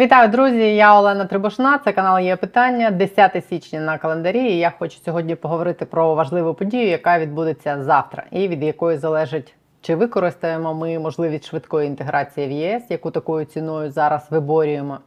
Вітаю, друзі! Я Олена Трибушна. Це канал є питання. 10 січня на календарі. І я хочу сьогодні поговорити про важливу подію, яка відбудеться завтра, і від якої залежить, чи використаємо ми можливість швидкої інтеграції в ЄС, яку такою ціною зараз виборюємо.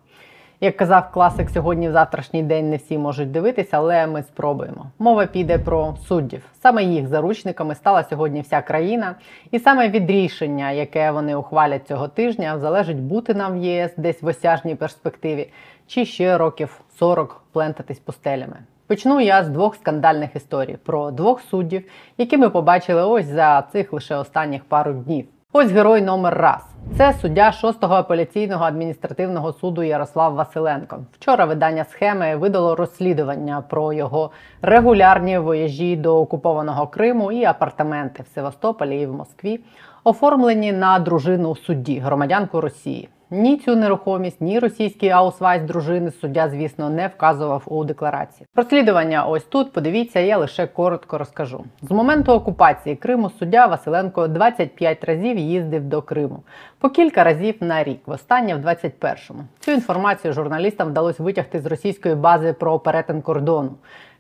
Як казав класик, сьогодні в завтрашній день не всі можуть дивитися, але ми спробуємо. Мова піде про суддів. Саме їх заручниками стала сьогодні вся країна, і саме від рішення, яке вони ухвалять цього тижня, залежить бути нам в ЄС десь в осяжній перспективі, чи ще років 40 плентатись пустелями. Почну я з двох скандальних історій про двох суддів, які ми побачили ось за цих лише останніх пару днів. Ось герой номер раз. Це суддя 6-го апеляційного адміністративного суду Ярослав Василенко. Вчора видання схеми видало розслідування про його регулярні вояжі до окупованого Криму і апартаменти в Севастополі і в Москві, оформлені на дружину судді, громадянку Росії. Ні цю нерухомість, ні російський аусвайс дружини суддя, звісно, не вказував у декларації. Розслідування ось тут. Подивіться, я лише коротко розкажу. З моменту окупації Криму суддя Василенко 25 разів їздив до Криму, по кілька разів на рік. Востаннє в 21-му. Цю інформацію журналістам вдалося витягти з російської бази про перетин кордону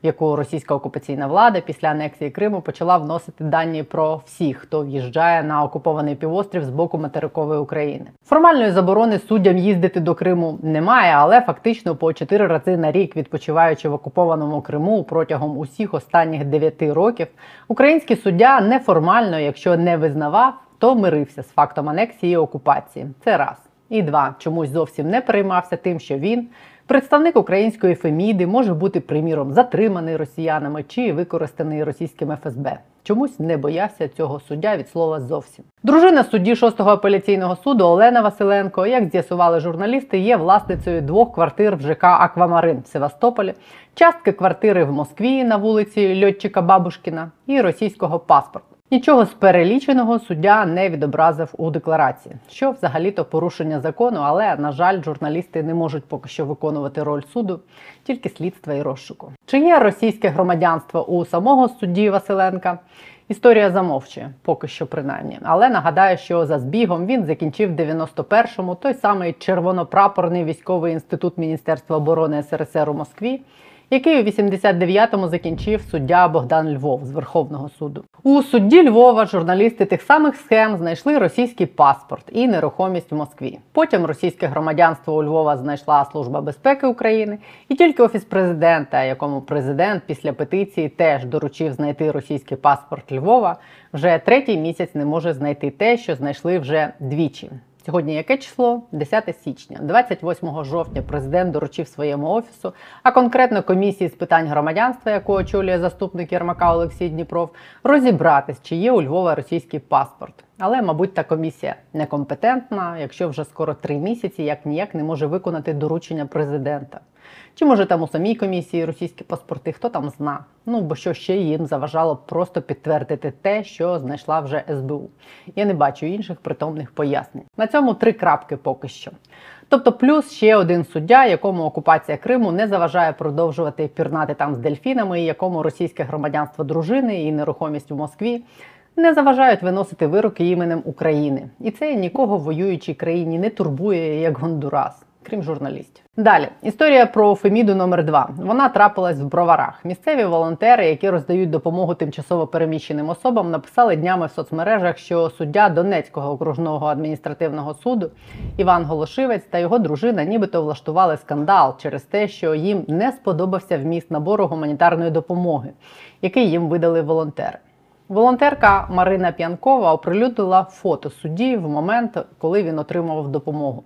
яку російська окупаційна влада після анексії Криму почала вносити дані про всіх, хто в'їжджає на окупований півострів з боку материкової України. Формальної заборони суддям їздити до Криму немає, але фактично по чотири рази на рік, відпочиваючи в окупованому Криму протягом усіх останніх дев'яти років, український суддя неформально, якщо не визнавав, то мирився з фактом анексії і окупації. Це раз. І два, чомусь зовсім не переймався тим, що він Представник української Феміди може бути, приміром, затриманий росіянами чи використаний російським ФСБ. Чомусь не боявся цього суддя від слова зовсім. Дружина судді 6-го апеляційного суду Олена Василенко, як з'ясували журналісти, є власницею двох квартир в ЖК Аквамарин в Севастополі, частки квартири в Москві на вулиці Льотчика Бабушкіна і російського паспорту. Нічого з переліченого суддя не відобразив у декларації, що взагалі-то порушення закону, але на жаль, журналісти не можуть поки що виконувати роль суду, тільки слідства і розшуку. Чи є російське громадянство у самого судді Василенка? Історія замовчує, поки що принаймні. Але нагадаю, що за збігом він закінчив 91-му той самий червонопрапорний військовий інститут Міністерства оборони СРСР у Москві який у 89-му закінчив суддя Богдан Львов з Верховного суду. У судді Львова журналісти тих самих схем знайшли російський паспорт і нерухомість в Москві. Потім російське громадянство у Львова знайшла Служба безпеки України і тільки офіс президента, якому президент після петиції теж доручив знайти російський паспорт Львова, вже третій місяць не може знайти те, що знайшли вже двічі. Сьогодні яке число? 10 січня, 28 жовтня, президент доручив своєму офісу, а конкретно комісії з питань громадянства, яку очолює заступник Єрмака Олексій Дніпров, розібратись, чи є у Львова російський паспорт. Але, мабуть, та комісія некомпетентна, якщо вже скоро три місяці як ніяк не може виконати доручення президента. Чи може там у самій комісії російські паспорти, хто там зна? Ну бо що ще їм заважало просто підтвердити те, що знайшла вже СБУ. Я не бачу інших притомних пояснень. На цьому три крапки поки що. Тобто, плюс ще один суддя, якому окупація Криму не заважає продовжувати пірнати там з дельфінами, якому російське громадянство дружини і нерухомість у Москві. Не заважають виносити вироки іменем України, і це нікого в воюючій країні не турбує як Гондурас крім журналістів. Далі історія про Феміду номер 2 Вона трапилась в броварах. Місцеві волонтери, які роздають допомогу тимчасово переміщеним особам, написали днями в соцмережах, що суддя Донецького окружного адміністративного суду Іван Голошивець та його дружина, нібито влаштували скандал через те, що їм не сподобався вміст набору гуманітарної допомоги, який їм видали волонтери. Волонтерка Марина П'янкова оприлюднила фото судді в момент, коли він отримував допомогу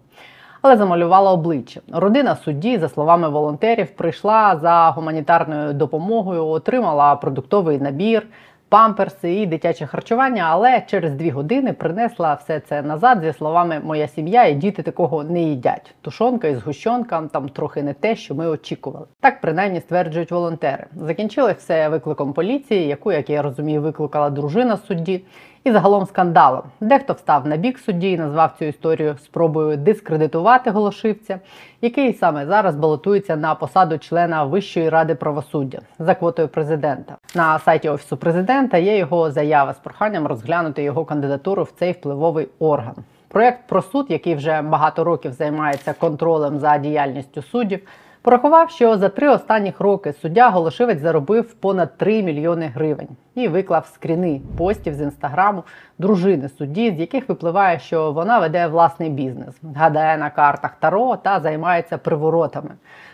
але замалювала обличчя. Родина судді, за словами волонтерів, прийшла за гуманітарною допомогою, отримала продуктовий набір. Памперси і дитяче харчування, але через дві години принесла все це назад зі словами Моя сім'я і діти такого не їдять. Тушонка із гущонка там трохи не те, що ми очікували. Так принаймні стверджують волонтери. Закінчилось все викликом поліції, яку, як я розумію, викликала дружина судді і загалом скандалом. Дехто встав на бік судді і назвав цю історію спробою дискредитувати Голошивця, який саме зараз балотується на посаду члена Вищої ради правосуддя за квотою президента. На сайті офісу президента є його заява з проханням розглянути його кандидатуру в цей впливовий орган. Проєкт про суд, який вже багато років займається контролем за діяльністю суддів, порахував, що за три останніх роки суддя Голошевець заробив понад 3 мільйони гривень і виклав скріни постів з інстаграму дружини судді, з яких випливає, що вона веде власний бізнес, гадає на картах таро та займається приворотами,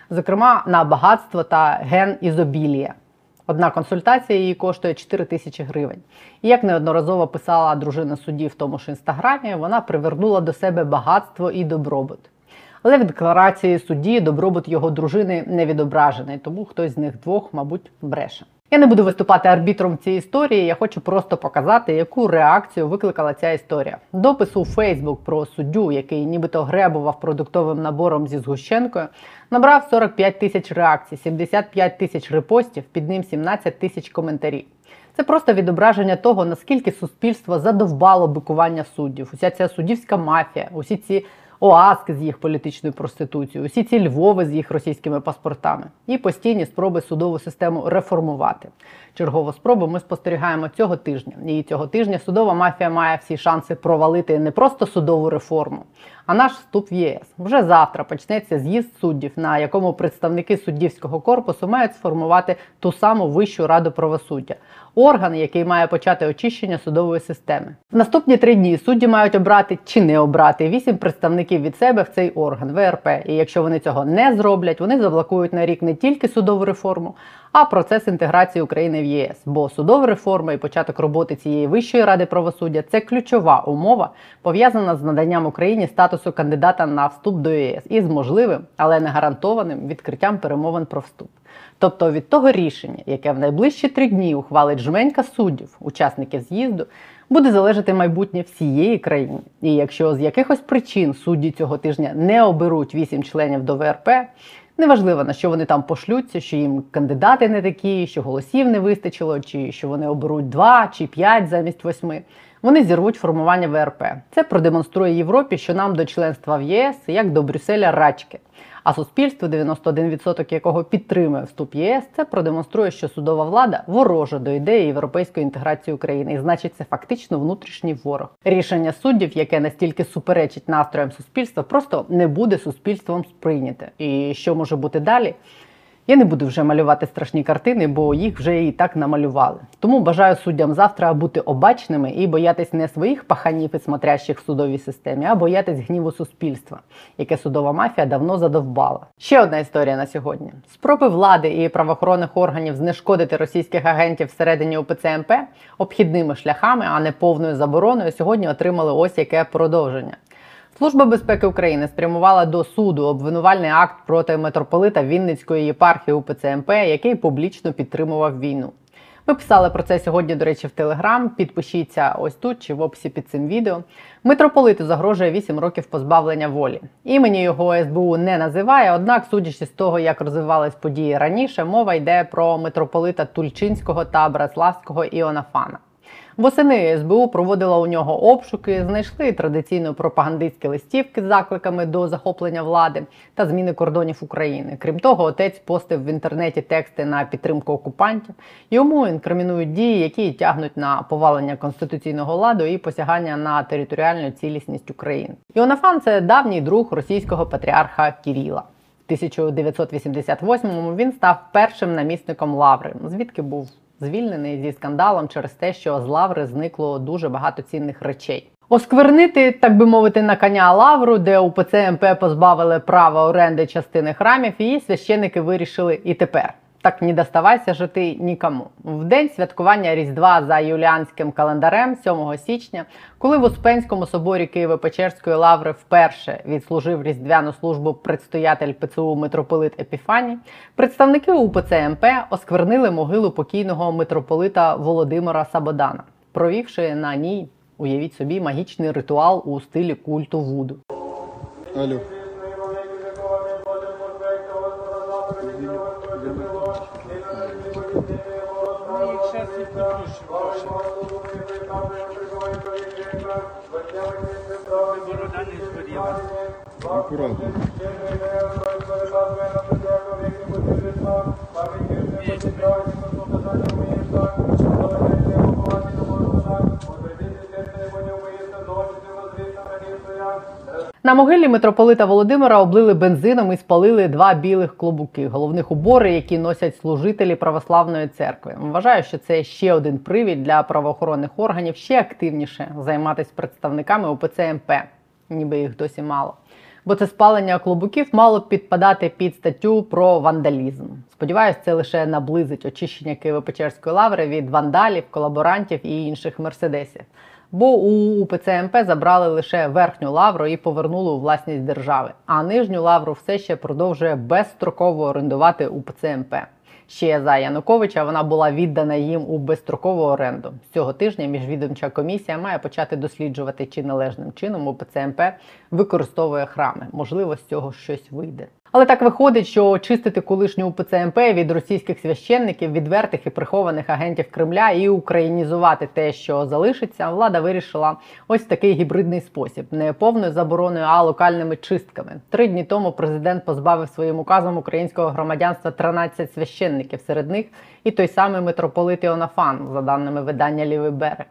зокрема на багатство та ген ізобілія. Одна консультація її коштує 4 тисячі гривень. І як неодноразово писала дружина судді в тому ж інстаграмі, вона привернула до себе багатство і добробут. Але в декларації судді добробут його дружини не відображений, тому хтось з них двох, мабуть, бреше. Я не буду виступати арбітром цій історії. Я хочу просто показати, яку реакцію викликала ця історія. Допис у Фейсбук про суддю, який нібито гребував продуктовим набором зі згущенкою, набрав 45 тисяч реакцій, 75 тисяч репостів, під ним 17 тисяч коментарів. Це просто відображення того, наскільки суспільство задовбало бикування суддів. Уся ця суддівська мафія, усі ці оаски з їх політичною проституцією, усі ці Львови з їх російськими паспортами і постійні спроби судову систему реформувати. Чергову спробу ми спостерігаємо цього тижня. І цього тижня судова мафія має всі шанси провалити не просто судову реформу, а наш вступ в ЄС. Вже завтра почнеться з'їзд суддів, на якому представники суддівського корпусу мають сформувати ту саму вищу раду правосуддя, орган, який має почати очищення судової системи. В наступні три дні судді мають обрати чи не обрати вісім представників від себе в цей орган ВРП. І якщо вони цього не зроблять, вони заблокують на рік не тільки судову реформу, а процес інтеграції України в ЄС. Бо судова реформа і початок роботи цієї вищої ради правосуддя це ключова умова, пов'язана з наданням Україні статусу кандидата на вступ до ЄС і з можливим, але не гарантованим відкриттям перемовин про вступ. Тобто від того рішення, яке в найближчі три дні ухвалить жменька суддів, учасників з'їзду, буде залежати майбутнє всієї країни. І якщо з якихось причин судді цього тижня не оберуть вісім членів до ВРП, неважливо на що вони там пошлються, що їм кандидати не такі, що голосів не вистачило, чи що вони оберуть два чи п'ять замість восьми. Вони зірвуть формування ВРП. Це продемонструє Європі, що нам до членства в ЄС як до Брюсселя рачки. А суспільство, 91% якого підтримує вступ ЄС, це продемонструє, що судова влада ворожа до ідеї європейської інтеграції України, і значить, це фактично внутрішній ворог. Рішення суддів, яке настільки суперечить настроям суспільства, просто не буде суспільством сприйняте. І що може бути далі? Я не буду вже малювати страшні картини, бо їх вже і так намалювали. Тому бажаю суддям завтра бути обачними і боятись не своїх паханів і смотрящих в судовій системі, а боятись гніву суспільства, яке судова мафія давно задовбала. Ще одна історія на сьогодні: спроби влади і правоохоронних органів знешкодити російських агентів всередині ОПЦ МП обхідними шляхами, а не повною забороною, сьогодні отримали ось яке продовження. Служба безпеки України спрямувала до суду обвинувальний акт проти митрополита Вінницької єпархії УПЦ МП, який публічно підтримував війну. Ми писали про це сьогодні, до речі, в Телеграм. Підпишіться ось тут чи в описі під цим відео. Митрополиту загрожує 8 років позбавлення волі. Імені його СБУ не називає, однак, судячи з того, як розвивались події раніше, мова йде про митрополита Тульчинського та Браславського Іонафана. Восени СБУ проводила у нього обшуки, знайшли традиційно пропагандистські листівки з закликами до захоплення влади та зміни кордонів України. Крім того, отець постив в інтернеті тексти на підтримку окупантів. Йому інкримінують дії, які тягнуть на повалення конституційного ладу і посягання на територіальну цілісність України. Іонафан це давній друг російського патріарха Кіріла. В 1988-му він став першим намісником Лаври, звідки був звільнений зі скандалом через те, що з лаври зникло дуже багато цінних речей. Осквернити, так би мовити, на коня лавру, де у ПЦМП позбавили права оренди частини храмів, і священики вирішили і тепер. Так не доставайся жити нікому. В день святкування Різдва за юліанським календарем, 7 січня, коли в Успенському соборі Києво-Печерської лаври вперше відслужив різдвяну службу предстоятель ПЦУ митрополит Епіфаній, представники УПЦ МП осквернили могилу покійного митрополита Володимира Сабодана, провівши на ній, уявіть собі, магічний ритуал у стилі культу Вуду. Алло. Їх зараз На могилі митрополита Володимира облили бензином і спалили два білих клобуки, головних убори, які носять служителі православної церкви. Вважаю, що це ще один привід для правоохоронних органів ще активніше займатися представниками УПЦ МП, ніби їх досі мало. Бо це спалення клобуків мало б підпадати під статтю про вандалізм. Сподіваюсь, це лише наблизить очищення Києво-Печерської лаври від вандалів, колаборантів і інших мерседесів. Бо у УПЦ МП забрали лише верхню лавру і повернули у власність держави, а нижню лавру все ще продовжує безстроково орендувати УПЦ МП. Ще за Януковича вона була віддана їм у безстрокову оренду. Цього тижня міжвідомча комісія має почати досліджувати, чи належним чином УПЦ МП використовує храми. Можливо, з цього щось вийде. Але так виходить, що очистити колишню УПЦ МП від російських священників, відвертих і прихованих агентів Кремля і українізувати те, що залишиться, влада вирішила ось такий гібридний спосіб, не повною забороною, а локальними чистками. Три дні тому президент позбавив своїм указом українського громадянства 13 священників, серед них і той самий митрополит Іонафан, за даними видання Лівий берег.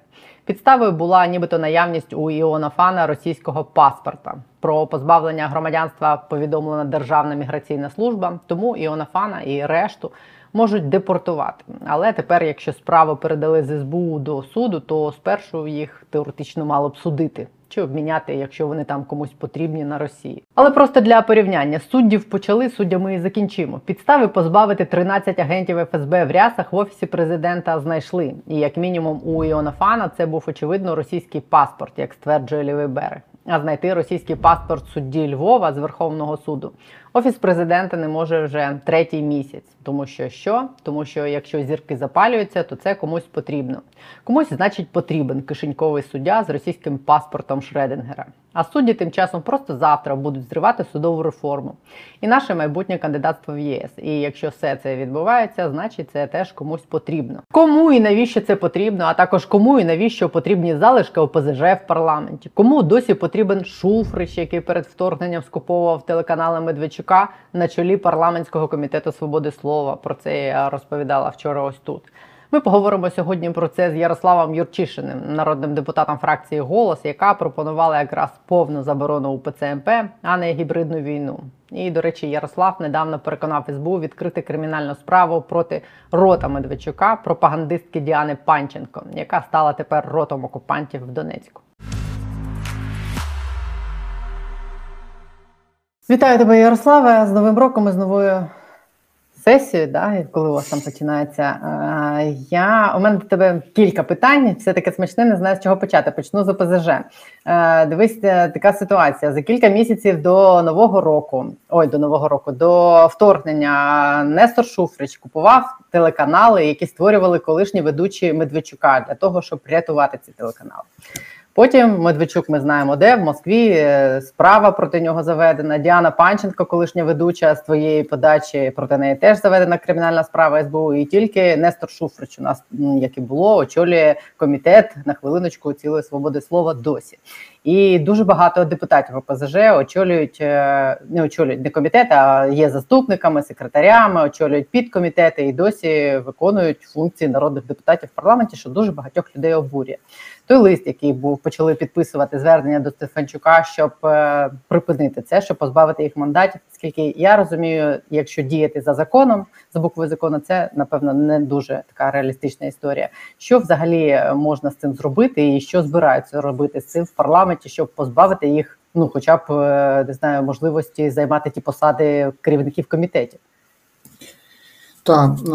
Підставою була нібито наявність у Іонафана російського паспорта. Про позбавлення громадянства повідомлена Державна міграційна служба, тому Іонафана і решту можуть депортувати. Але тепер, якщо справу передали з СБУ до суду, то спершу їх теоретично мало б судити чи обміняти, якщо вони там комусь потрібні на Росії. Але просто для порівняння суддів почали суддями і закінчимо. Підстави позбавити 13 агентів ФСБ в рясах в офісі президента знайшли. І як мінімум у Іонафана це був очевидно російський паспорт, як стверджує лівий берег. А знайти російський паспорт судді Львова з Верховного суду офіс президента не може вже третій місяць, тому що що? Тому що якщо зірки запалюються, то це комусь потрібно. Комусь, значить, потрібен кишеньковий суддя з російським паспортом Шредингера. А судді тим часом просто завтра будуть зривати судову реформу і наше майбутнє кандидатство в ЄС. І якщо все це відбувається, значить це теж комусь потрібно. Кому і навіщо це потрібно, а також кому і навіщо потрібні залишки ОПЗЖ в парламенті? Кому досі потрібен Шуфрич, який перед вторгненням скуповував телеканали Медведчука на чолі парламентського комітету свободи слова? Про це я розповідала вчора. Ось тут. Ми поговоримо сьогодні про це з Ярославом Юрчишиним, народним депутатом фракції Голос, яка пропонувала якраз повну заборону УПЦ МП, а не гібридну війну. І, до речі, Ярослав недавно переконав СБУ відкрити кримінальну справу проти рота Медведчука, пропагандистки Діани Панченко, яка стала тепер ротом окупантів в Донецьку. Вітаю тебе, Ярославе, з Новим роком і з новою сесію, да, коли у вас там починається. Е, Я у мене до тебе кілька питань. Все таке смачне, не знаю з чого почати. Почну з ОПЗЖ. Е, Дивись, е, така ситуація. За кілька місяців до нового року, ой, до нового року, до вторгнення Нестор Шуфрич купував телеканали, які створювали колишні ведучі Медведчука для того, щоб рятувати ці телеканали. Потім Медведчук, ми знаємо, де в Москві е, справа проти нього заведена. Діана Панченко, колишня ведуча з твоєї подачі, проти неї теж заведена кримінальна справа СБУ. І тільки Нестор Шуфрич у нас, як і було, очолює комітет на хвилиночку цілої свободи слова досі. І дуже багато депутатів ОПЗЖ очолюють, е, не очолюють не комітет, а є заступниками, секретарями, очолюють підкомітети і досі виконують функції народних депутатів в парламенті, що дуже багатьох людей обурює. Той лист, який був почали підписувати звернення до Стефанчука, щоб е, припинити це, щоб позбавити їх мандатів. Оскільки я розумію, якщо діяти за законом, за буквою закону, це напевно не дуже така реалістична історія. Що взагалі е, можна з цим зробити, і що збираються робити з цим в парламенті, щоб позбавити їх, ну хоча б е, не знаю, можливості займати ті посади керівників комітетів. Так, е,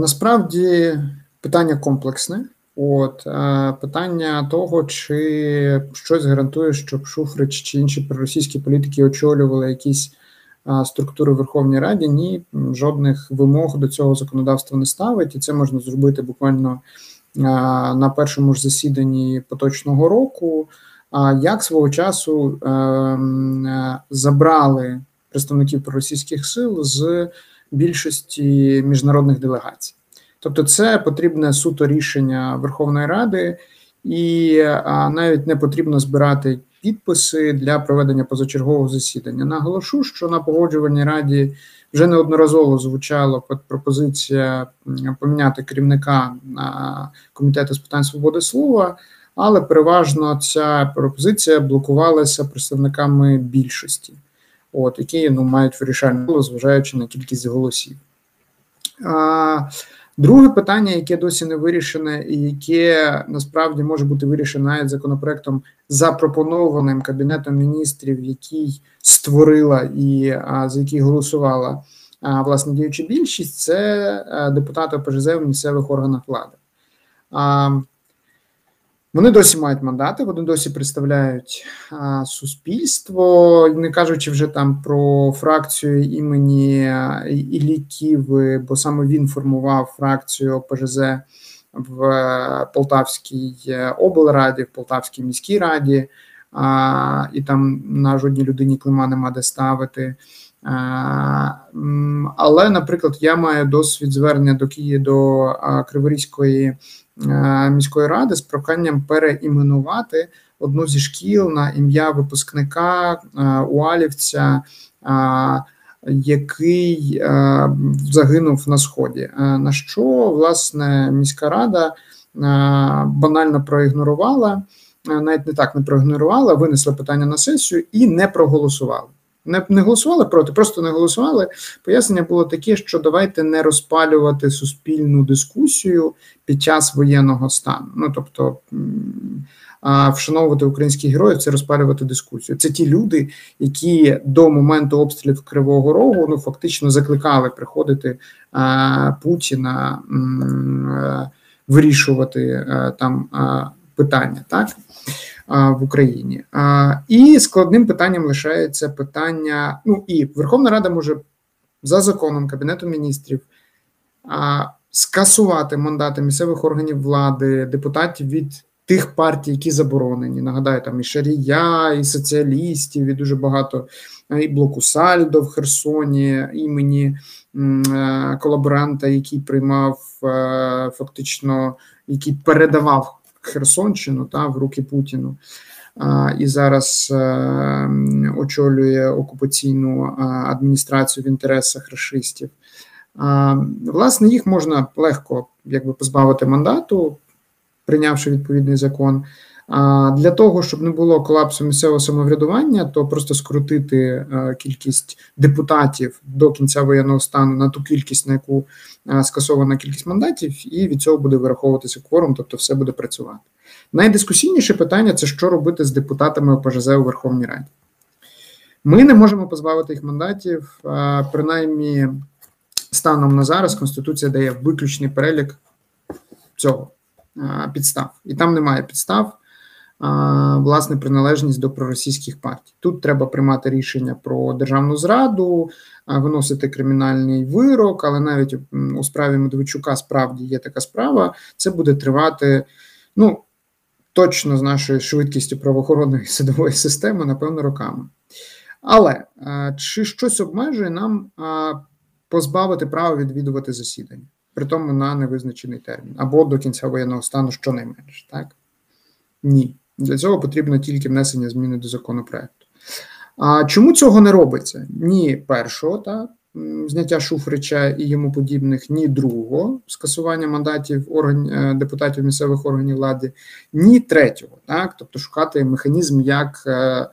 насправді питання комплексне. От е, питання того, чи щось гарантує, щоб Шуфрич чи інші проросійські політики очолювали якісь е, структури в Верховній Раді. Ні, жодних вимог до цього законодавства не ставить, і це можна зробити буквально е, на першому ж засіданні поточного року. А як свого часу забрали представників проросійських сил з більшості міжнародних делегацій. Тобто, це потрібне суто рішення Верховної Ради, і навіть не потрібно збирати підписи для проведення позачергового засідання. Наголошу, що на погоджувальній раді вже неодноразово звучала пропозиція поміняти керівника комітету з питань свободи слова. але переважно ця пропозиція блокувалася представниками більшості, от які ну мають вирішальну зважаючи на кількість голосів. А, Друге питання, яке досі не вирішене, і яке насправді може бути вирішено навіть законопроектом, запропонованим кабінетом міністрів, який створила і а, за який голосувала а, власне діюча більшість, це а, депутати ОПЖЗ в місцевих органах влади. А, вони досі мають мандати, вони досі представляють а, суспільство, не кажучи вже там про фракцію імені Ківи, бо саме він формував фракцію ОПЖЗ в е, Полтавській е, облраді, в Полтавській міській раді, а, і там на жодній людині клима нема де ставити. Але, наприклад, я маю досвід звернення до Києва до Криворізької міської ради з проханням переіменувати одну зі шкіл на ім'я випускника Уалівця, який загинув на сході. На що власне міська рада банально проігнорувала, навіть не так не проігнорувала, винесла питання на сесію і не проголосувала. Не, не голосували проти, просто не голосували. Пояснення було таке, що давайте не розпалювати суспільну дискусію під час воєнного стану. Ну тобто вшановувати українських героїв це розпалювати дискусію. Це ті люди, які до моменту обстрілів Кривого Рогу ну фактично закликали приходити а, Путіна м, вирішувати е, там питання, так в Україні. І складним питанням лишається питання. Ну і Верховна Рада може за законом Кабінету міністрів скасувати мандати місцевих органів влади, депутатів від тих партій, які заборонені. Нагадаю, там і Шарія, і соціалістів, і дуже багато і блоку Сальдо в Херсоні імені е, колаборанта, який приймав е, фактично, який передавав Херсонщину та в руки Путіну. І зараз е, очолює окупаційну адміністрацію в інтересах расистів. Власне, їх можна легко якби позбавити мандату, прийнявши відповідний закон. А для того, щоб не було колапсу місцевого самоврядування, то просто скоротити е, кількість депутатів до кінця воєнного стану на ту кількість, на яку е, скасована кількість мандатів, і від цього буде вираховуватися кворум, тобто все буде працювати. Найдискусійніше питання це що робити з депутатами ОПЖЗ у Верховній Раді. Ми не можемо позбавити їх мандатів, е, принаймні станом на зараз Конституція дає виключний перелік цього підстав, і там немає підстав. Власне, приналежність до проросійських партій. Тут треба приймати рішення про державну зраду, виносити кримінальний вирок, але навіть у справі Медведчука справді є така справа. Це буде тривати, ну точно з нашою швидкістю правоохоронної судової системи, напевно, роками. Але чи щось обмежує нам позбавити права відвідувати засідання, при тому на невизначений термін, або до кінця воєнного стану, щонайменше, так? Ні. Для цього потрібно тільки внесення зміни до законопроекту. А чому цього не робиться? Ні першого, та зняття Шуфрича і йому подібних, ні другого скасування мандатів орган, е, депутатів місцевих органів влади, ні третього, так тобто шукати механізм, як е, е,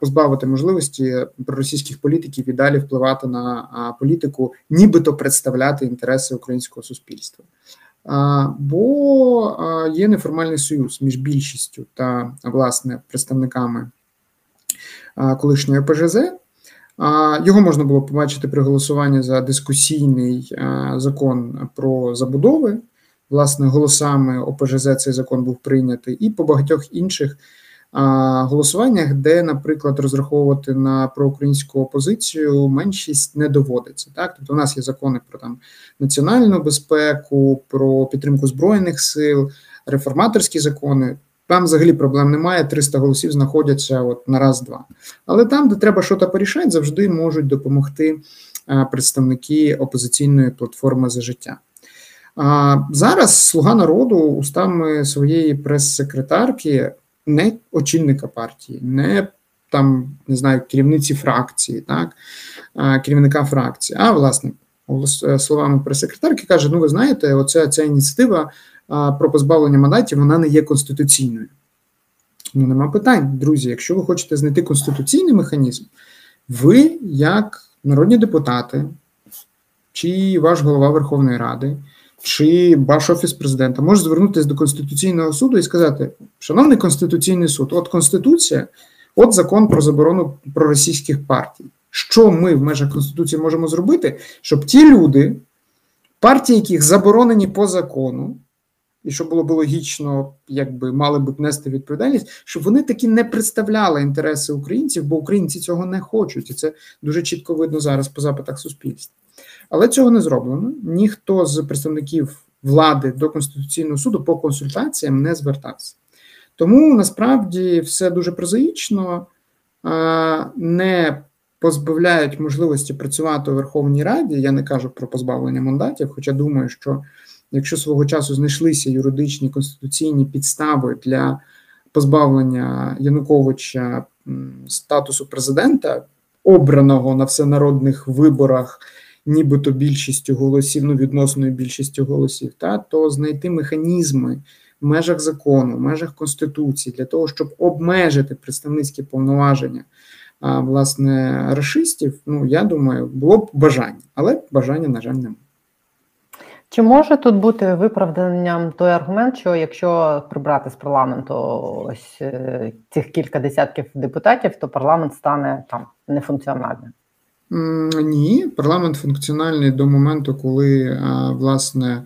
позбавити можливості проросійських політиків і далі впливати на політику, нібито представляти інтереси українського суспільства. Бо є неформальний союз між більшістю та власне представниками колишньої ПЖЗ. Його можна було побачити при голосуванні за дискусійний закон про забудови. Власне, голосами ОПЖЗ цей закон був прийнятий, і по багатьох інших голосуваннях, де, наприклад, розраховувати на проукраїнську опозицію меншість не доводиться. Так, тобто, у нас є закони про там національну безпеку, про підтримку збройних сил, реформаторські закони. Там взагалі проблем немає. 300 голосів знаходяться от на раз-два. Але там, де треба щось порішати, завжди можуть допомогти представники опозиційної платформи за життя. А, зараз слуга народу устами своєї прес-секретарки, не очільника партії, не там не знаю, керівниці фракції, так керівника фракції, а власне е, словами прес-секретарки каже: Ну, ви знаєте, оця ця ініціатива про позбавлення мандатів, вона не є конституційною. Ну, нема питань, друзі. Якщо ви хочете знайти конституційний механізм, ви, як народні депутати, чи ваш голова Верховної Ради, чи ваш офіс президента може звернутися до Конституційного суду і сказати: Шановний Конституційний суд, от Конституція, от закон про заборону проросійських партій. Що ми в межах Конституції можемо зробити, щоб ті люди, партії, яких заборонені по закону, і щоб було б логічно, якби мали б нести відповідальність, щоб вони таки не представляли інтереси українців, бо українці цього не хочуть, і це дуже чітко видно зараз по запитах суспільства. Але цього не зроблено. Ніхто з представників влади до Конституційного суду по консультаціям не звертався. Тому насправді все дуже прозаїчно, не позбавляють можливості працювати у Верховній Раді. Я не кажу про позбавлення мандатів, хоча думаю, що якщо свого часу знайшлися юридичні конституційні підстави для позбавлення Януковича статусу президента, обраного на всенародних виборах нібито більшістю голосів, ну відносною більшістю голосів, та то знайти механізми в межах закону, в межах конституції для того, щоб обмежити представницькі повноваження а, власне расистів. Ну я думаю, було б бажання, але бажання, на жаль, немає. Чи може тут бути виправданням той аргумент, що якщо прибрати з парламенту ось е, цих кілька десятків депутатів, то парламент стане там нефункціональним? Ні, парламент функціональний до моменту, коли власне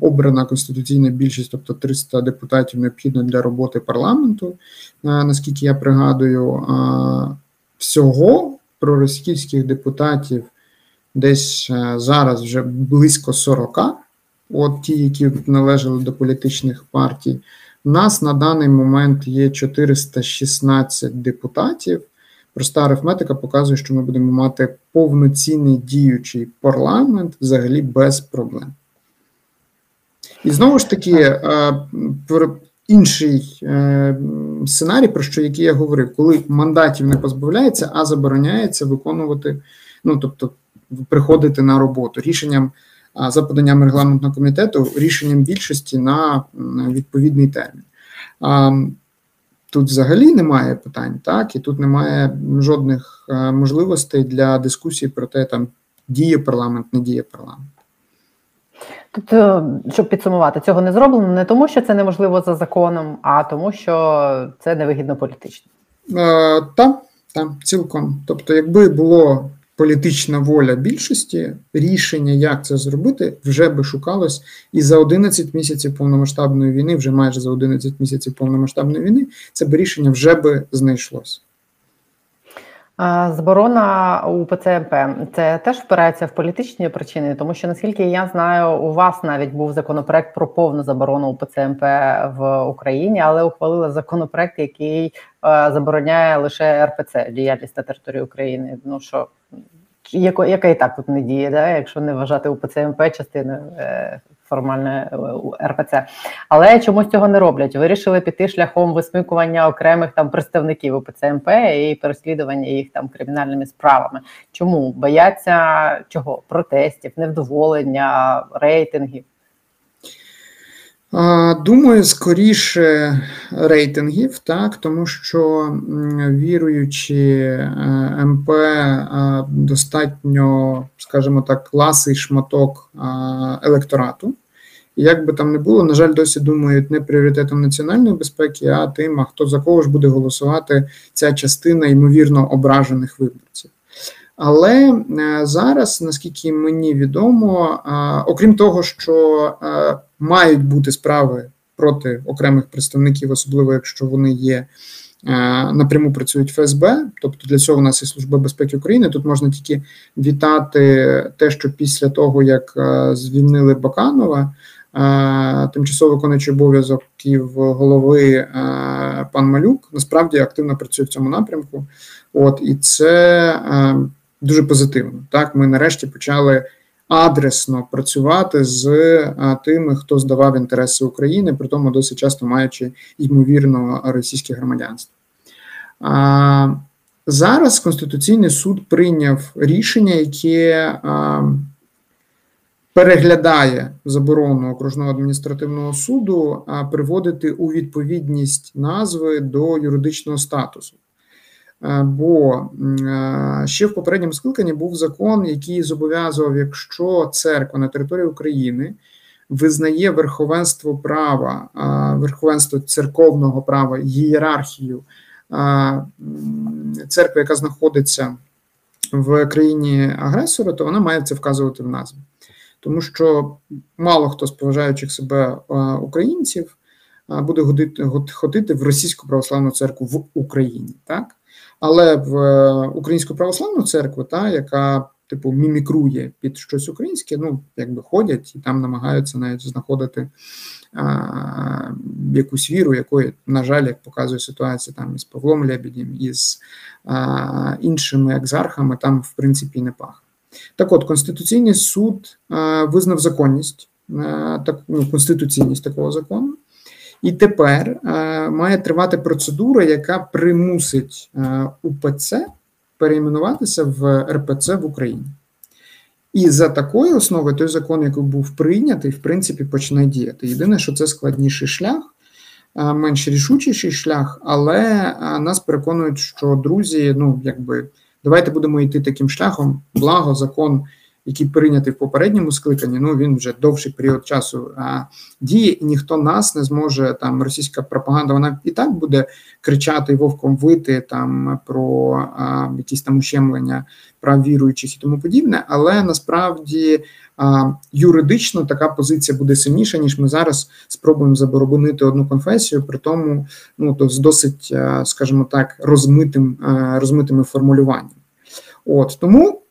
обрана конституційна більшість, тобто 300 депутатів, необхідно для роботи парламенту. Наскільки я пригадую, всього проросійських депутатів десь зараз вже близько 40, от ті, які належали до політичних партій. У нас на даний момент є 416 депутатів. Проста арифметика показує, що ми будемо мати повноцінний діючий парламент взагалі без проблем. І знову ж таки, е, інший е, сценарій, про що який я говорив, коли мандатів не позбавляється, а забороняється виконувати, ну тобто приходити на роботу рішенням за поданням регламентного комітету, рішенням більшості на відповідний термін. Тут взагалі немає питань, так і тут немає жодних е, можливостей для дискусії про те, там діє парламент, не діє парламент. Тобто, щоб підсумувати, цього не зроблено не тому, що це неможливо за законом, а тому, що це невигідно політично. Е, Так, та, цілком. Тобто, якби було політична воля більшості, рішення, як це зробити, вже би шукалось і за 11 місяців повномасштабної війни, вже майже за 11 місяців повномасштабної війни, це б рішення вже би знайшлось. Заборона у ПЦМП це теж впирається в політичні причини, тому що наскільки я знаю, у вас навіть був законопроект про повну заборону у ПЦМП в Україні, але ухвалили законопроект, який забороняє лише РПЦ діяльність на території України. Ну що яко, яка і так тут не діє, да? якщо не вважати УПЦ МП частиною е, формальної е, РПЦ. Але чомусь цього не роблять. Вирішили піти шляхом висмикування окремих там представників УПЦ МП і переслідування їх там кримінальними справами. Чому бояться чого? Протестів, невдоволення, рейтингів. Думаю, скоріше рейтингів, так, тому що віруючи е, МП достатньо, скажімо так, класий шматок електорату. І як би там не було, на жаль, досі думають не пріоритетом національної безпеки, а тим, а хто за кого ж буде голосувати ця частина ймовірно ображених виборців. Але е, зараз, наскільки мені відомо, окрім того, що е, мають бути справи проти окремих представників, особливо якщо вони є е, напряму працюють ФСБ, тобто для цього у нас є служба безпеки України. Тут можна тільки вітати те, що після того як звільнили Баканова. Тимчасово виконуючий обов'язків голови пан Малюк насправді активно працює в цьому напрямку. От і це дуже позитивно. Так, ми нарешті почали адресно працювати з тими, хто здавав інтереси України, при тому досить часто маючи ймовірно російське громадянство. Зараз Конституційний суд прийняв рішення, яке переглядає заборону окружного адміністративного суду, приводити у відповідність назви до юридичного статусу. Е, Бо е, ще в попередньому скликанні був закон, який зобов'язував, якщо церква на території України визнає верховенство права, верховенство церковного права, ієрархію церкви, яка знаходиться в країні агресора, то вона має це вказувати в назві. Тому що мало хто з поважаючих себе українців буде ходити, в російську православну церкву в Україні, так? Але в е, українську православну церкву, та, яка типу мімікрує під щось українське, ну якби ходять і там намагаються навіть знаходити а, якусь віру, якої, на жаль, як показує ситуація там із Павлом Лебедєм, із а, іншими екзархами, там в принципі не пах. Так от, Конституційний суд визнав законність, так, ну, конституційність такого закону. І тепер е, має тривати процедура, яка примусить е, УПЦ перейменуватися в РПЦ в Україні. І за такої основи той закон, який був прийнятий, в принципі, почне діяти. Єдине, що це складніший шлях, е, менш рішучіший шлях, але е, нас переконують, що друзі, ну якби давайте будемо йти таким шляхом. Благо, закон, який прийнятий в попередньому скликанні, ну він вже довший період часу а, діє, і ніхто нас не зможе там російська пропаганда. Вона і так буде кричати вовком вити там про а, якісь там ущемлення прав віруючих і тому подібне. Але насправді а, юридично така позиція буде сильніша, ніж ми зараз спробуємо заборонити одну конфесію, при тому ну то з досить, скажімо так, розмитим розмитими формулюваннями. От тому.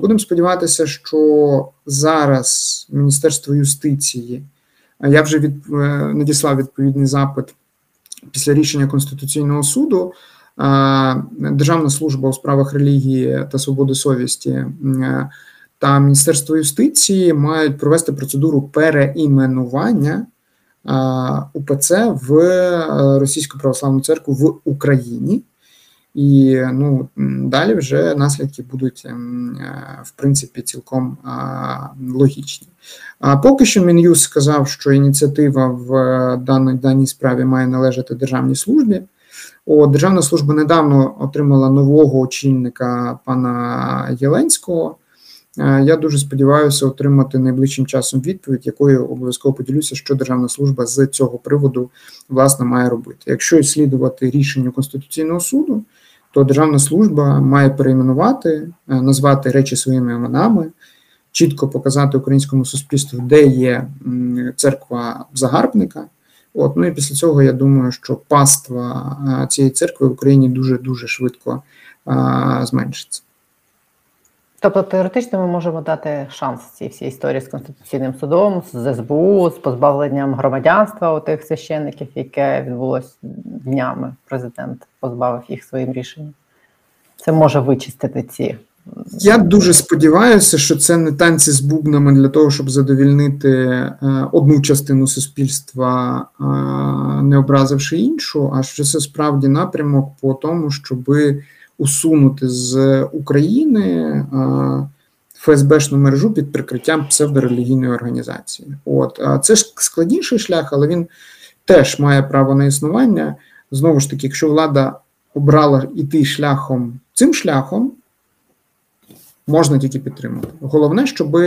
Будемо сподіватися, що зараз Міністерство юстиції я вже від надіслав відповідний запит після рішення Конституційного суду. Державна служба у справах релігії та свободи совісті та Міністерство юстиції мають провести процедуру переіменування УПЦ в Російську православну церкву в Україні. І ну далі вже наслідки будуть в принципі цілком логічні. А поки що Мін'юз сказав, що ініціатива в даній даній справі має належати державній службі. О, Державна служба недавно отримала нового очільника пана Єленського. Я дуже сподіваюся отримати найближчим часом відповідь, якою обов'язково поділюся, що державна служба з цього приводу власне має робити. Якщо слідувати рішенню Конституційного суду, то державна служба має перейменувати, назвати речі своїми іменами, чітко показати українському суспільству, де є церква загарбника. От, ну і після цього я думаю, що паства цієї церкви в Україні дуже дуже швидко а, зменшиться. Тобто теоретично ми можемо дати шанс цій всій історії з Конституційним судом, з СБУ, з позбавленням громадянства у тих священників, яке відбулось днями. Президент позбавив їх своїм рішенням. Це може вичистити ці. Я дуже сподіваюся, що це не танці з бубнами для того, щоб задовільнити е, одну частину суспільства, е, не образивши іншу, а що це справді напрямок по тому, щоби усунути з України ФСБшну мережу під прикриттям псевдорелігійної організації. От це ж складніший шлях, але він теж має право на існування. Знову ж таки, якщо влада обрала йти шляхом цим шляхом, можна тільки підтримати. Головне, щоб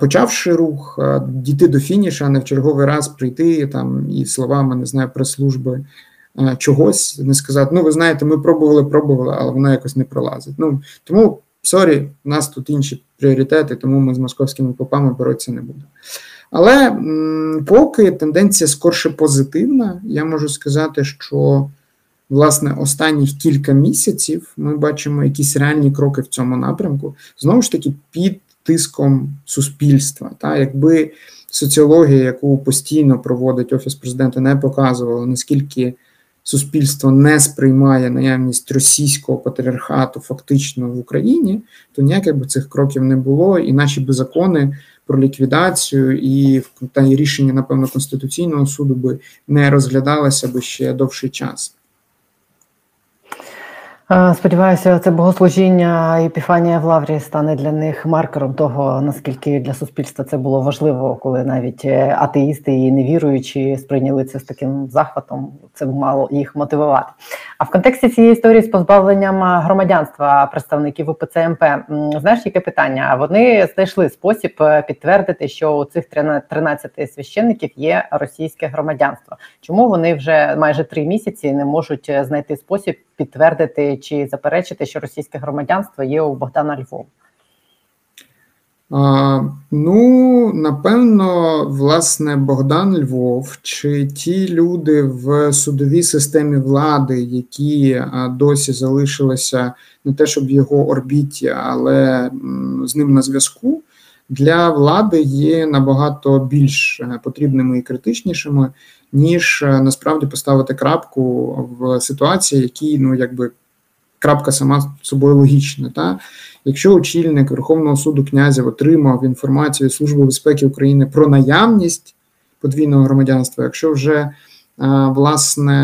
почавши рух, дійти до фініша, а не в черговий раз прийти там і словами не знаю прес-служби чогось, не сказати, ну ви знаєте, ми пробували, пробували, але воно якось не пролазить. Ну тому sorry, у нас тут інші пріоритети, тому ми з московськими попами боротися не будемо. Але м, поки тенденція скорше позитивна, я можу сказати, що власне останніх кілька місяців ми бачимо якісь реальні кроки в цьому напрямку, знову ж таки, під тиском суспільства. Та якби соціологія, яку постійно проводить офіс президента, не показувала наскільки суспільство не сприймає наявність російського патріархату фактично в Україні, то ніяких би цих кроків не було, і наші би закони про ліквідацію і та рішення, напевно, Конституційного суду би не розглядалося би ще довший час. Сподіваюся, це богослужіння Епіфанія в Лаврі стане для них маркером того, наскільки для суспільства це було важливо, коли навіть е, атеїсти і невіруючі сприйняли це з таким захватом. Це мало їх мотивувати. А в контексті цієї історії з позбавленням громадянства представників УПЦ МП, знаєш, яке питання? Вони знайшли спосіб е, підтвердити, що у цих 13 священників є російське громадянство. Чому вони вже майже три місяці не можуть е, знайти спосіб підтвердити чи заперечити, що російське громадянство є у Богдана Львова? А, ну, напевно, власне, Богдан Львов чи ті люди в судовій системі влади, які досі залишилися не те, щоб в його орбіті, але з ним на зв'язку, для влади є набагато більш е, потрібними і критичнішими, ніж е, насправді поставити крапку в ситуації, які ну якби крапка сама собою логічна. Та? Якщо очільник Верховного суду князів отримав інформацію Служби безпеки України про наявність подвійного громадянства, якщо вже власне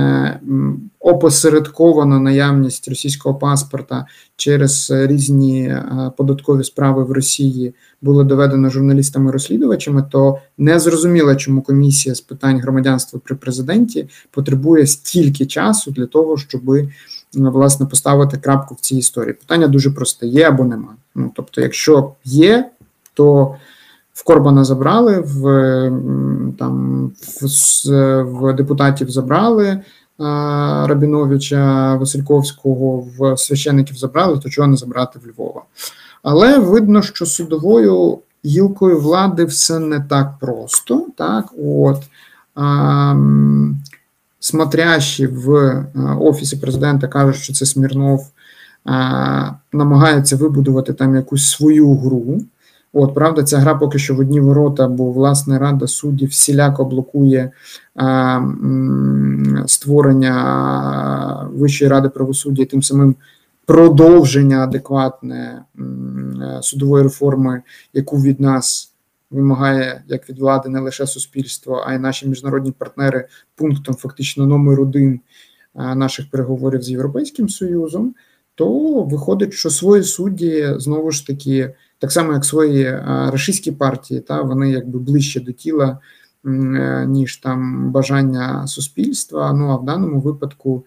м, опосередковано наявність російського паспорта через е, різні е, податкові справи в Росії було доведено журналістами-розслідувачами, то не зрозуміло, чому комісія з питань громадянства при президенті потребує стільки часу для того, щоби власне поставити крапку в цій історії. Питання дуже просте: є або нема. Ну тобто, якщо є, то в Корбана забрали, в там в, в депутатів забрали. а, Рабіновича Васильковського в священиків забрали, то чого не забрати в Львова. Але видно, що судовою гілкою влади все не так просто. Так, от а, смотрящі в е, офісі президента кажуть, що це Смірнов а, намагається вибудувати там якусь свою гру. От, правда, ця гра поки що в одні ворота, бо власне Рада суддів всіляко блокує а, створення Вищої ради правосуддя, тим самим продовження адекватне е, судової реформи, яку від нас вимагає як від влади не лише суспільство, а й наші міжнародні партнери пунктом фактично номер один наших переговорів з Європейським Союзом, то виходить, що свої судді знову ж таки, так само як свої е, рашистські партії, та вони якби ближче до тіла, е, ніж там бажання суспільства. Ну а в даному випадку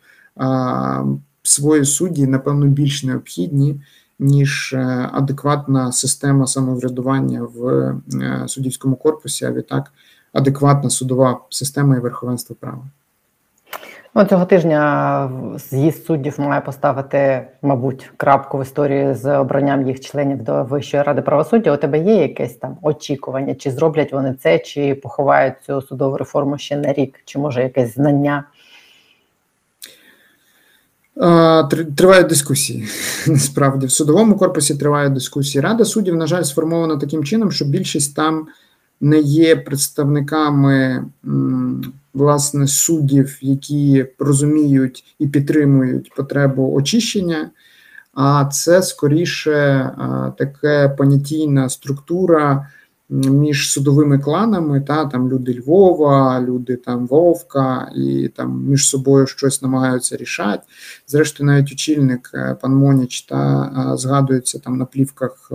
свої судді, напевно, більш необхідні. Ніж е, адекватна система самоврядування в суддівському корпусі, а відтак адекватна судова система і верховенство права. Ну, цього тижня з'їзд суддів має поставити, мабуть, крапку в історії з обранням їх членів до Вищої ради правосуддя. У тебе є якесь там очікування, чи зроблять вони це, чи поховають цю судову реформу ще на рік, чи може якесь знання? Тривають дискусії. Насправді в судовому корпусі тривають дискусії. Рада суддів, на жаль, сформована таким чином, що більшість там не є представниками власне суддів, які розуміють і підтримують потребу очищення. А це скоріше таке понятійна структура між судовими кланами, та там люди Львова, люди там Вовка, і там між собою щось намагаються рішати. Зрештою, навіть очільник пан Моніч та згадується там на плівках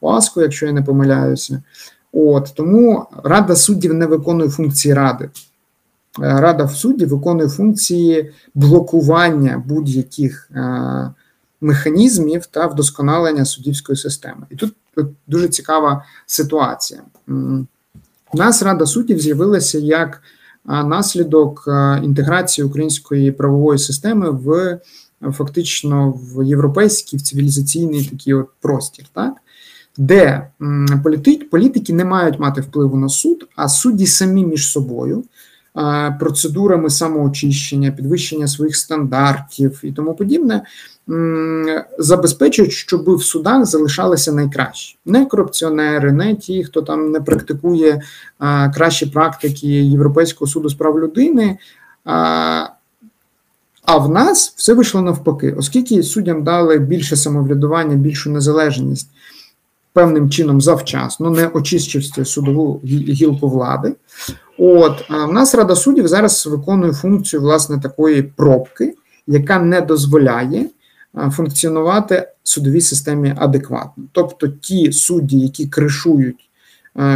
ОАСКО, якщо я не помиляюся. От тому Рада суддів не виконує функції ради. Рада в суді виконує функції блокування будь-яких е, механізмів та вдосконалення суддівської системи. І тут дуже цікава ситуація. У нас Рада суддів з'явилася як наслідок інтеграції української правової системи в фактично в європейський в цивілізаційний такий от простір, так? де політики не мають мати впливу на суд, а судді самі між собою. Процедурами самоочищення, підвищення своїх стандартів і тому подібне забезпечують, щоб в судах залишалися найкращі, не корупціонери, не ті, хто там не практикує кращі практики Європейського суду з прав людини. А в нас все вийшло навпаки, оскільки суддям дали більше самоврядування, більшу незалежність певним чином завчасно, не очищився судову гілку влади. От в нас Рада суддів зараз виконує функцію власне такої пробки, яка не дозволяє функціонувати судовій системі адекватно. Тобто ті судді, які кришують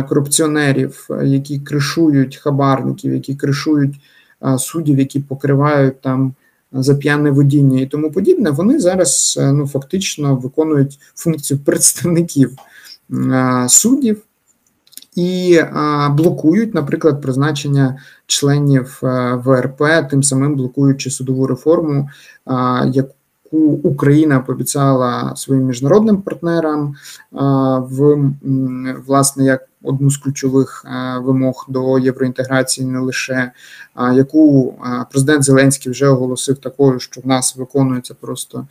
корупціонерів, які кришують хабарників, які кришують а, суддів, які покривають там за п'яне водіння і тому подібне, вони зараз е, ну фактично виконують функцію представників е, суддів і е, блокують, наприклад, призначення членів ВРП, тим самим блокуючи судову реформу, яку Україна пообіцяла своїм міжнародним партнерам в власне як одну з ключових вимог до євроінтеграції, не лише яку президент Зеленський вже оголосив такою, що в нас виконується просто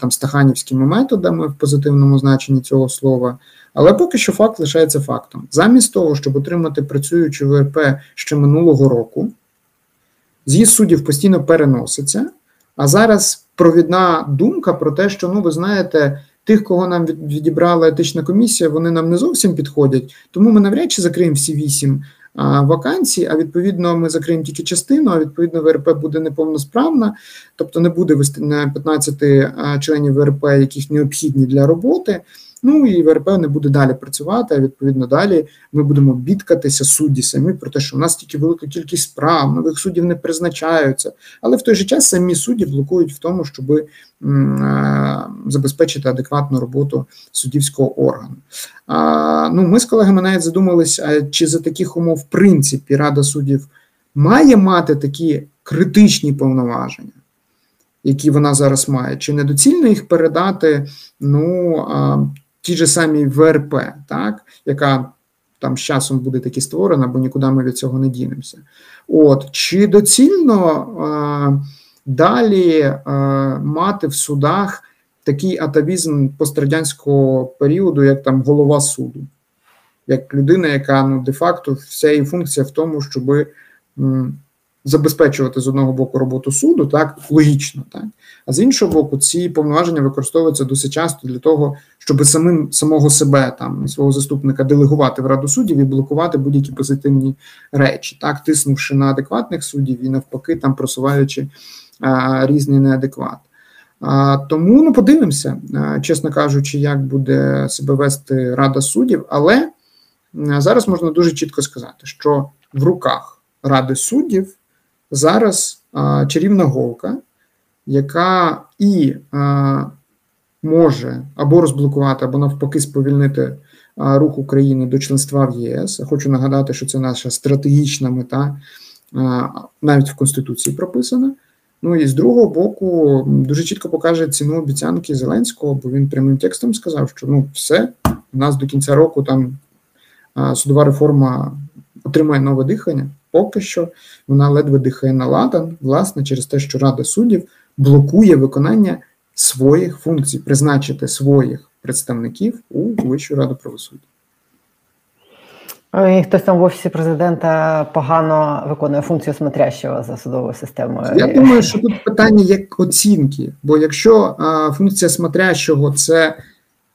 там стаханівськими методами в позитивному значенні цього слова. Але поки що факт лишається фактом. Замість того, щоб отримати працюючу ВРП ще минулого року, з'їзд суддів постійно переноситься. А зараз провідна думка про те, що ну ви знаєте, тих, кого нам відібрала етична комісія, вони нам не зовсім підходять, тому ми навряд чи закриємо всі вісім вакансій. А відповідно, ми закриємо тільки частину. А відповідно, ВРП буде неповносправна, тобто не буде 15 членів ВРП, яких необхідні для роботи. Ну і ВРП не буде далі працювати. А відповідно далі ми будемо бідкатися судді самі про те, що в нас тільки велика кількість справ, нових суддів не призначаються. Але в той же час самі судді блокують в тому, щоб е, забезпечити адекватну роботу суддівського органу. А, Ну, ми з колегами навіть задумалися, чи за таких умов в принципі Рада суддів має мати такі критичні повноваження. Які вона зараз має, чи недоцільно їх передати ну тій же самій ВРП, так, яка там з часом буде таки створена, бо нікуди ми від цього не дінемося. От, Чи доцільно е, далі е, мати в судах такий атавізм пострадянського періоду, як там голова суду, як людина, яка ну, де-факто вся її функція в тому, щоби забезпечувати з одного боку роботу суду, так логічно, так а з іншого боку, ці повноваження використовуються досить часто для того, щоб самим самого себе там свого заступника делегувати в раду суддів і блокувати будь-які позитивні речі, так тиснувши на адекватних суддів і навпаки, там просуваючи а, різний неадекват. А, Тому ну подивимося, а, чесно кажучи, як буде себе вести Рада суддів, але а, зараз можна дуже чітко сказати, що в руках Ради суддів зараз а, чарівна голка, яка і а, може або розблокувати, або навпаки сповільнити а, рух України до членства в ЄС. Хочу нагадати, що це наша стратегічна мета, а, навіть в Конституції прописана. Ну і з другого боку, дуже чітко покаже ціну обіцянки Зеленського, бо він прямим текстом сказав, що ну все, у нас до кінця року там судова реформа отримає нове дихання. Поки що вона ледве дихає на ладан, власне, через те, що Рада суддів блокує виконання своїх функцій, призначити своїх представників у Вищу раду правосуддя. І Хтось там в офісі президента погано виконує функцію смотрящого за судовою системою. Я думаю, що тут питання як оцінки, бо якщо а, функція смотрящого це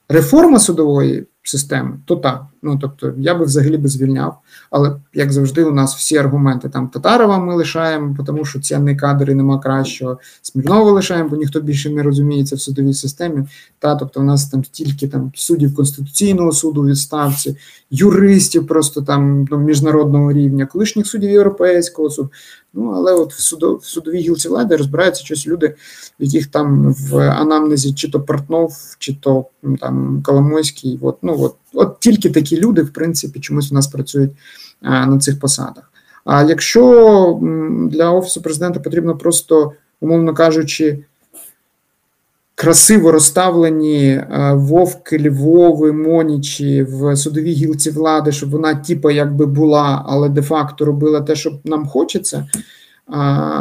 реформа судової системи, то так. Ну тобто я би взагалі би звільняв. Але як завжди, у нас всі аргументи там Татарова ми лишаємо, тому що цінний кадр і нема кращого. Смірнова лишаємо, бо ніхто більше не розуміється в судовій системі. Та тобто, у нас там стільки там суддів Конституційного суду відставці, юристів просто там ну, міжнародного рівня, колишніх суддів Європейського суду. Ну але от в судов, в судовій гілці влади розбираються щось люди, яких там в анамнезі чи то Портнов, чи то там Коломойський. От ну от, от тільки такі люди, в принципі, чомусь у нас працюють а, на цих посадах. А якщо для офісу президента потрібно просто, умовно кажучи, красиво розставлені вовки, Львови, Монічі в судовій гілці влади, щоб вона, типа, якби була, але де-факто робила те, що нам хочеться.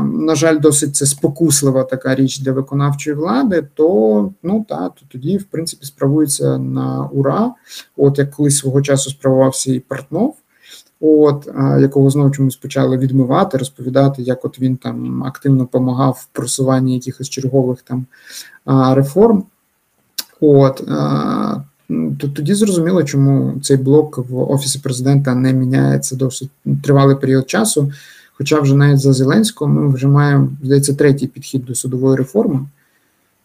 На жаль, досить це спокуслива така річ для виконавчої влади, то ну та то тоді, в принципі, справується на ура. От як колись свого часу справувався і Портнов, от якого знову чомусь почали відмивати, розповідати, як от він там активно допомагав в просуванні якихось чергових там реформ. От то тоді зрозуміло, чому цей блок в офісі президента не міняється досить тривалий період часу. Хоча вже навіть за Зеленського ми вже маємо, здається, третій підхід до судової реформи.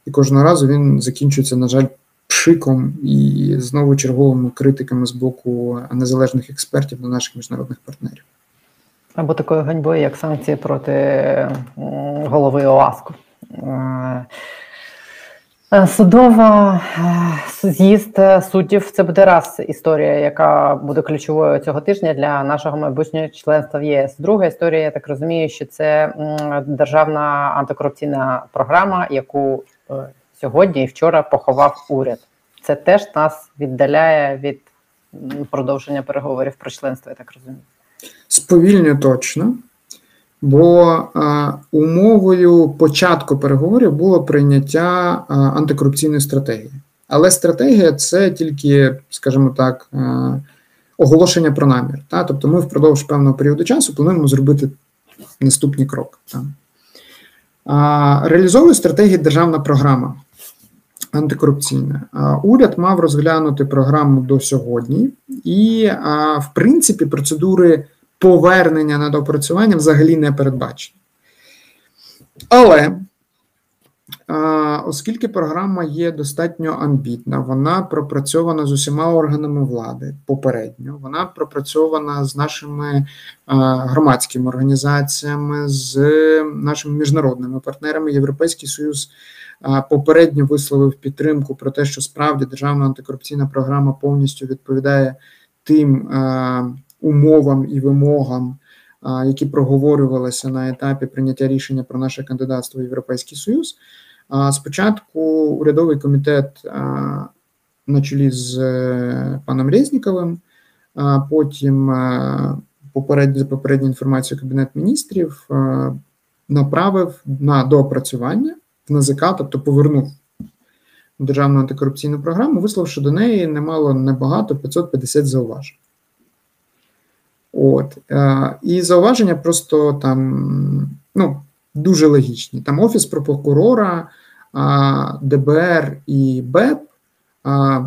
і кожного разу він закінчується, на жаль, пшиком і знову черговими критиками з боку незалежних експертів до наших міжнародних партнерів. Або такою ганьбою, як санкції проти голови ОАСКу. Е, Судова е, з'їзд е, суддів це буде раз історія, яка буде ключовою цього тижня для нашого майбутнього членства в ЄС. Друга історія, я так розумію, що це державна антикорупційна програма, яку сьогодні і вчора поховав уряд. Це теж нас віддаляє від продовження переговорів про членство, я так розумію. Сповільнює точно, бо е, умовою початку переговорів було прийняття е, антикорупційної стратегії. Але стратегія це тільки, скажімо так, е, оголошення про намір. Та? Тобто ми впродовж певного періоду часу плануємо зробити наступні кроки. Та? Реалізовує стратегію державна програма антикорупційна. Уряд мав розглянути програму до сьогодні, і, в принципі, процедури повернення на допрацювання взагалі не передбачені. Але оскільки програма є достатньо амбітна, вона пропрацьована з усіма органами влади попередньо, вона пропрацьована з нашими громадськими організаціями, з нашими міжнародними партнерами. Європейський Союз попередньо висловив підтримку про те, що справді державна антикорупційна програма повністю відповідає тим умовам і вимогам, які проговорювалися на етапі прийняття рішення про наше кандидатство в Європейський Союз. Спочатку урядовий комітет на чолі з е, паном Резніковим, потім попередньо за попередньою інформацією Кабінет міністрів направив на доопрацювання НАЗК, тобто повернув державну антикорупційну програму, висловивши до неї немало небагато 550 зауважень. От. е, І зауваження просто там ну, дуже логічні. Там Офіс прокурора, а, ДБР і БЕП а,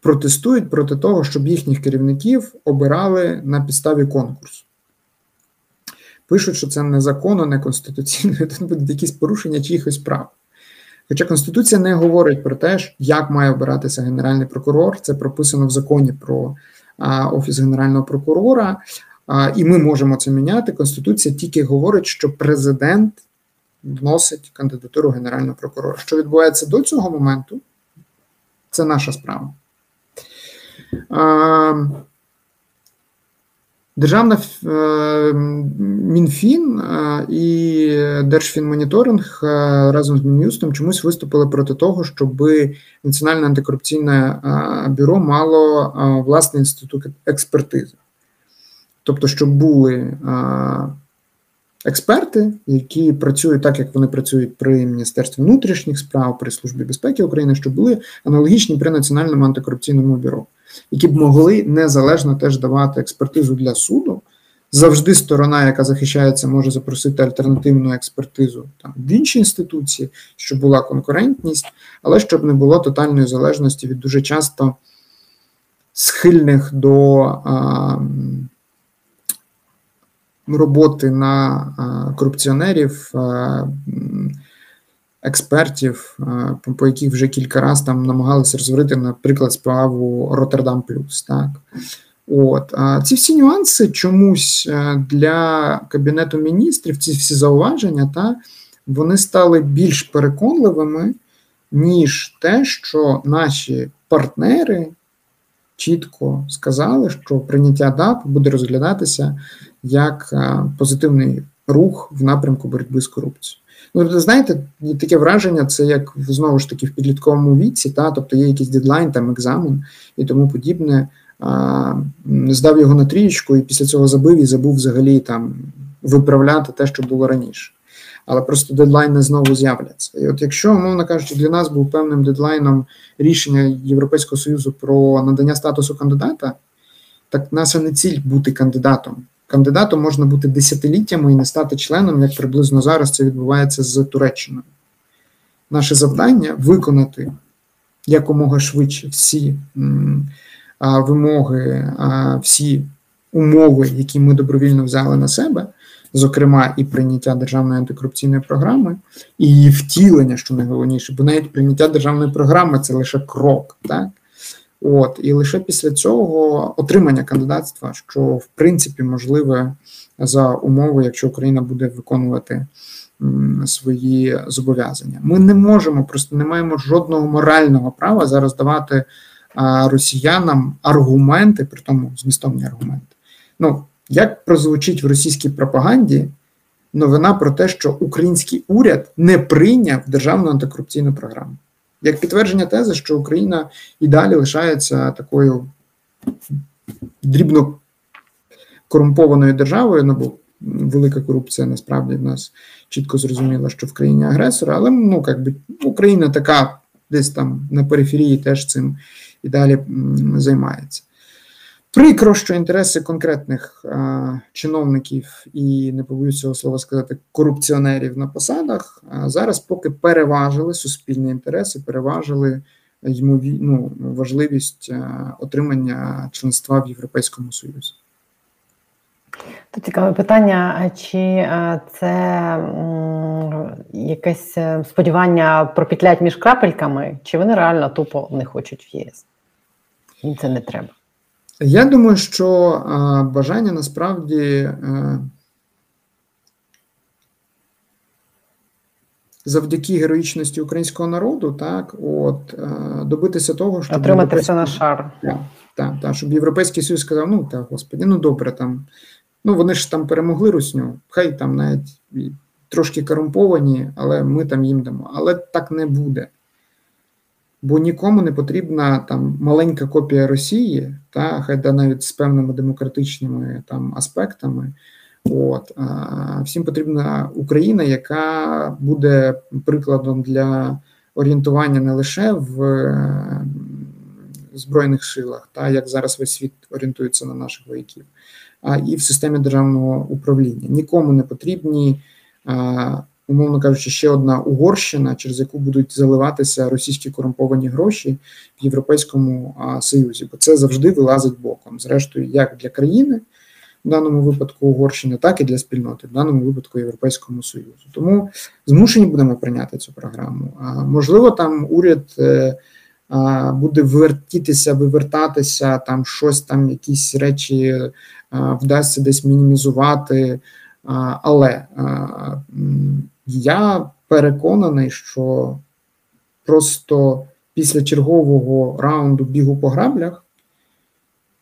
протестують проти того, щоб їхніх керівників обирали на підставі конкурсу. Пишуть, що це незаконно, неконституційно, тут будуть якісь порушення чиїхось прав. Хоча Конституція не говорить про те, як має обиратися Генеральний прокурор, це прописано в законі про Офіс Генерального прокурора, і ми можемо це міняти. Конституція тільки говорить, що президент вносить кандидатуру Генерального прокурора. Що відбувається до цього моменту, це наша справа. Державна е, Мінфін е, і Держфінмоніторинг е, разом з Мін'юстом чомусь виступили проти того, щоб Національне антикорупційне бюро мало власний інститут експертизи. Тобто, щоб були експерти, які працюють так, як вони працюють при Міністерстві внутрішніх справ, при Службі безпеки України, щоб були аналогічні при Національному антикорупційному бюро які б могли незалежно теж давати експертизу для суду. Завжди сторона, яка захищається, може запросити альтернативну експертизу там в інші інституції, щоб була конкурентність, але щоб не було тотальної залежності від дуже часто схильних до а, роботи на а, корупціонерів. А, експертів, е, по яких вже кілька разів там намагалися розварити, наприклад, справу Роттердам Плюс. Так. От ці всі нюанси чомусь е, для кабінету міністрів, ці всі зауваження, та вони стали більш переконливими, ніж те, що наші партнери чітко сказали, що прийняття ДАП буде розглядатися як е, позитивний рух в напрямку боротьби з корупцією. Ну, знаєте, таке враження, це як знову ж таки в підлітковому віці, та тобто є якийсь дедлайн, там екзамен і тому подібне. А, Здав його на трієчку і після цього забив і забув взагалі там виправляти те, що було раніше. Але просто дедлайни знову з'являться. І от якщо, умовно кажучи, для нас був певним дедлайном рішення Європейського Союзу про надання статусу кандидата, так наша не ціль бути кандидатом. Кандидатом можна бути десятиліттями і не стати членом, як приблизно зараз це відбувається з Туреччиною. Наше завдання виконати якомога швидше всі вимоги, всі умови, які ми добровільно взяли на себе, зокрема, і прийняття державної антикорупційної програми, і її втілення, що найголовніше, бо навіть прийняття державної програми це лише крок, так. От, і лише після цього отримання кандидатства, що в принципі можливе за умови, якщо Україна буде виконувати свої зобов'язання. Ми не можемо, просто не маємо жодного морального права зараз давати росіянам аргументи, при тому змістовні аргументи. Ну, як прозвучить в російській пропаганді новина про те, що український уряд не прийняв державну антикорупційну програму, як підтвердження тези, що Україна і далі лишається такою дрібно корумпованою державою, ну бо велика корупція насправді в нас чітко зрозуміла, що в країні агресора, але ну як би Україна така десь там на периферії теж цим і далі займається. Прикро, що інтереси конкретних а, чиновників і не побоюсь цього слова сказати корупціонерів на посадах а, зараз поки переважили суспільні інтереси, переважили ймові, ну, важливість а, отримання членства в Європейському Союзі. Тут цікаве питання: чи е, це якесь е, сподівання пропетлять між крапельками, чи вони реально тупо не хочуть в ЄС? Їм це не треба. Я думаю, що бажання насправді е, завдяки героїчності українського народу, так, от е, добитися того, щоб Отримати все на шар. Так, так, так, щоб Європейський Союз сказав, ну так, господи, ну добре, там, ну вони ж там перемогли русню, хай там навіть трошки корумповані, але ми там їм дамо. Але так не буде. Бо нікому не потрібна там маленька копія Росії, та хай навіть з певними демократичними там аспектами. От а, всім потрібна Україна, яка буде прикладом для орієнтування не лише в е, збройних силах, та як зараз весь світ орієнтується на наших вояків, а і в системі державного управління. Нікому не потрібні, а, умовно кажучи, ще одна Угорщина, через яку будуть заливатися російські корумповані гроші в Європейському а, Союзі, бо це завжди вилазить боком. Зрештою, як для країни. В даному випадку Угорщини, так і для спільноти, в даному випадку Європейському Союзу. Тому змушені будемо прийняти цю програму. А можливо, там уряд е, буде вертітися, вивертатися, там щось там, якісь речі вдасться десь мінімізувати. Але я переконаний, що просто після чергового раунду бігу по граблях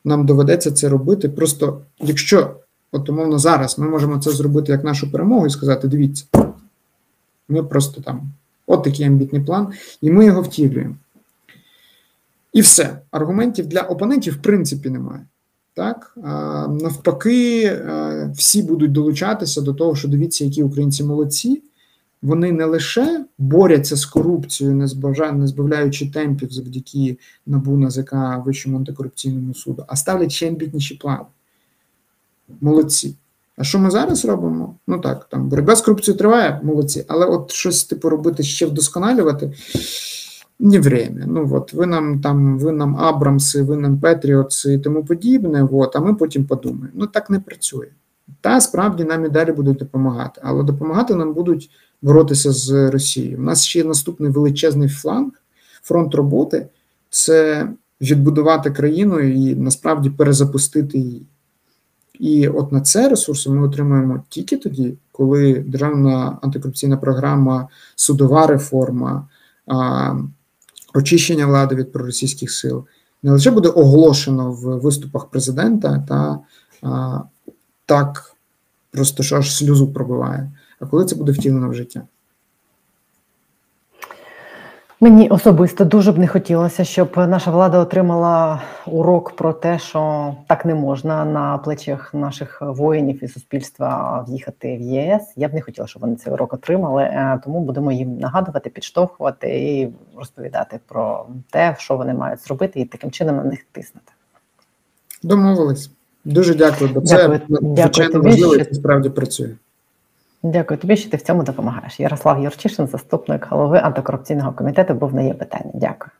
нам доведеться це робити. Просто якщо, от умовно, зараз ми можемо це зробити як нашу перемогу і сказати: дивіться, ми просто там, от такий амбітний план, і ми його втілюємо. І все. Аргументів для опонентів, в принципі, немає. Так? Навпаки, а, всі будуть долучатися до того, що дивіться, які українці молодці. Вони не лише борються з корупцією, не збавляючи, збавляючи темпів завдяки НАБУ, НАЗК, Вищому антикорупційному суду, а ставлять ще амбітніші плани. Молодці. А що ми зараз робимо? Ну так, там боротьба з корупцією триває, молодці, але от щось типу робити ще вдосконалювати не время. Ну от ви нам там, ви нам Абрамси, ви нам Петріотси і тому подібне. От, а ми потім подумаємо. Ну так не працює. Та справді нам і далі будуть допомагати, але допомагати нам будуть боротися з Росією. У нас ще є наступний величезний фланг, фронт роботи це відбудувати країну і насправді перезапустити її. І от на це ресурси ми отримуємо тільки тоді, коли державна антикорупційна програма, судова реформа, а, очищення влади від проросійських сил не лише буде оголошено в виступах президента, та а, так просто що аж сльозу пробиває, а коли це буде втілено в життя. Мені особисто дуже б не хотілося, щоб наша влада отримала урок про те, що так не можна на плечах наших воїнів і суспільства в'їхати в ЄС. Я б не хотіла, щоб вони цей урок отримали. е, Тому будемо їм нагадувати, підштовхувати і розповідати про те, що вони мають зробити, і таким чином на них тиснути. Домовились. Дуже дякую, бо це Дякую. Дякую звичайно тобі, що- справді працює. Дякую тобі, що ти в цьому допомагаєш. Ярослав Юрчишин, заступник голови антикорупційного комітету, був на є питання. Дякую.